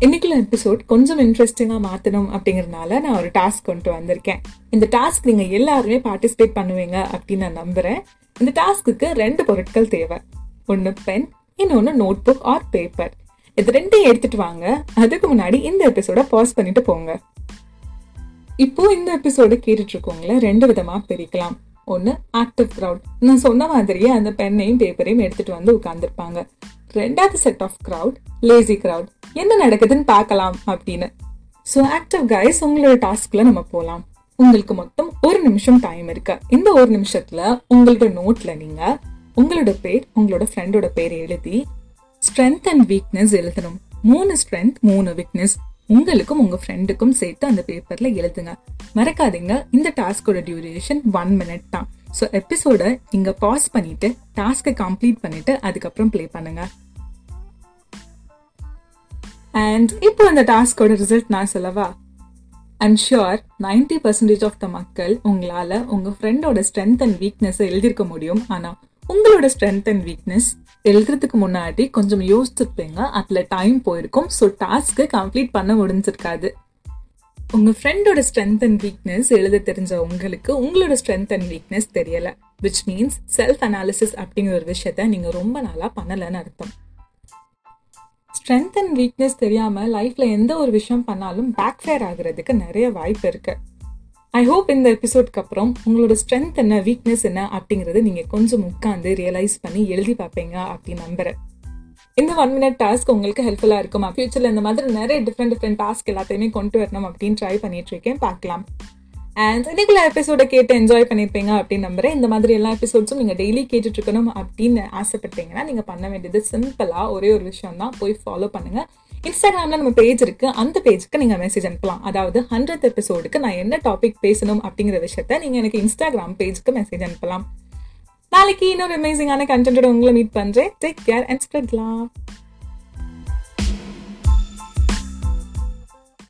இன்னைக்குள்ள எபிசோட் கொஞ்சம் இன்ட்ரெஸ்டிங்காக மாற்றணும் அப்படிங்கறதுனால நான் ஒரு டாஸ்க் கொண்டு வந்திருக்கேன். இந்த டாஸ்க் நீங்கள் எல்லாருமே பார்ட்டிசிபேட் பண்ணுவீங்க அப்படின்னு நான் நம்புகிறேன் இந்த டாஸ்க்குக்கு ரெண்டு பொருட்கள் தேவை. ஒன்று பென் இன்னொன்று நோட் புக் ஆர் பேப்பர் இது ரெண்டையும் எடுத்துட்டு வாங்க. அதுக்கு முன்னாடி இந்த எபிசோட பாஸ் பண்ணிட்டு போங்க. இப்போ இந்த எபிசோட கேட்டுட்டு இருக்கவங்கள ரெண்டு விதமாக பிரிக்கலாம். ஒன்று ஆக்டிவ் க்ரௌட் நான் சொன்ன மாதிரியே அந்த பென்னையும் பேப்பரையும் எடுத்துகிட்டு வந்து உட்காந்துருப்பாங்க ரெண்டாவது set of crowd lazy crowd என்ன நடக்குதுன்னு பார்க்கலாம் அப்படின்னு. ஸோ ஆக்டிவ் கைஸ் உங்களோட டாஸ்க்ல நம்ம போலாம். உங்களுக்கு மொத்தம் ஒரு நிமிஷம் டைம் இருக்கு. இந்த ஒரு நிமிஷத்துல உங்களோட நோட்ல நீங்க உங்களோட பேர் உங்களோட ஃப்ரெண்டோட பேர் எழுதி ஸ்ட்ரென்த் அண்ட் வீக்னஸ் எழுதணும். மூணு ஸ்ட்ரென்த் மூணு வீக்னஸ் உங்களுக்கும் உங்க ஃப்ரெண்டுக்கும் சேர்த்து அந்த பேப்பர்ல எழுதுங்க. மறக்காதீங்க. இந்த டாஸ்கோட டியூரேஷன் ஒன் மினிட் தான். ஸோ எபிசோட நீங்க பாஸ் பண்ணிட்டு டாஸ்க்கை கம்ப்ளீட் பண்ணிட்டு அதுக்கப்புறம் ப்ளே பண்ணுங்க. அண்ட் இப்போ அந்த டாஸ்கோட ரிசல்ட் நான் சொல்லவா? I'm sure ninety percentage of the மக்கள் உங்களால் உங்கள் ஃப்ரெண்டோட ஸ்ட்ரென்த் அண்ட் வீக்னஸை எழுதியிருக்க முடியும். ஆனால் உங்களோட ஸ்ட்ரென்த் அண்ட் வீக்னஸ் எழுதுறதுக்கு முன்னாடி கொஞ்சம் யோசிச்சிருப்பீங்க. அதில் டைம் போயிருக்கும். ஸோ டாஸ்க்கு கம்ப்ளீட் பண்ண முடிஞ்சிருக்காது. உங்கள் ஃப்ரெண்டோட ஸ்ட்ரென்த் அண்ட் வீக்னஸ் எழுத தெரிஞ்ச உங்களுக்கு உங்களோட ஸ்ட்ரென்த் அண்ட் வீக்னஸ் தெரியலை. விச் மீன்ஸ் செல்ஃப் அனாலிசிஸ் அப்படிங்கிற ஒரு விஷயத்த நீங்கள் ரொம்ப நாளாக பண்ணலைன்னு அர்த்தம். ஸ்ட்ரென்த் அண்ட் வீக்னஸ் தெரியாமல் லைஃப்பில் எந்த ஒரு விஷயம் பண்ணாலும் பேக் ஃபேர் ஆகிறதுக்கு நிறைய வாய்ப்பு இருக்குது ஐ ஹோப் இந்த எபிசோட்க்கு அப்புறம் உங்களோட ஸ்ட்ரென்த் என்ன வீக்னஸ் என்ன அப்படிங்கிறது நீங்கள் கொஞ்சம் உட்காந்து ரியலைஸ் பண்ணி எழுதி பார்ப்பீங்க அப்படின்னு நம்புகிறேன் இந்த ஒன் மினிட் டாஸ்க் உங்களுக்கு ஹெல்ப்ஃபுல்லாக இருக்கும்? ஃபியூச்சரில் இந்த மாதிரி நிறைய டிஃப்ரெண்ட் டிஃப்ரெண்ட் டாஸ்க் எல்லாத்தையுமே கொண்டு வரணும் அப்படின்னு ட்ரை பண்ணிட்டு இருக்கேன். பார்க்கலாம். அண்ட் இன்னைக்குள்ள எபிசோடை கேட்டு என்ஜாய் பண்ணியிருப்பீங்க அப்படின்னு நம்புறேன். இந்த மாதிரி எல்லா எபிசோட்ஸும் நீங்கள் டெய்லி கேட்டுட்டு இருக்கணும் அப்படின்னு ஆசைப்பட்டீங்கன்னா நீங்கள் பண்ண வேண்டியது சிம்பிளாக ஒரே ஒரு விஷயம் தான். போய் ஃபாலோ பண்ணுங்கள் இன்ஸ்டாகிராம்ல நம்ம பேஜ் இருக்குது அந்த பேஜ்க்கு நீங்கள் மெசேஜ் அனுப்பலாம். அதாவது ஹண்ட்ரட் எபிசோடுக்கு நான் என்ன டாபிக் பேசணும் அப்படிங்கிற விஷயத்த நீங்கள் எனக்கு இன்ஸ்டாகிராம் பேஜுக்கு மெசேஜ் அனுப்பலாம். நாளைக்கு இன்னொரு அமேசிங்கான கண்டென்ட்டோட உங்களை மீட் பண்ணுறேன் take care and spread love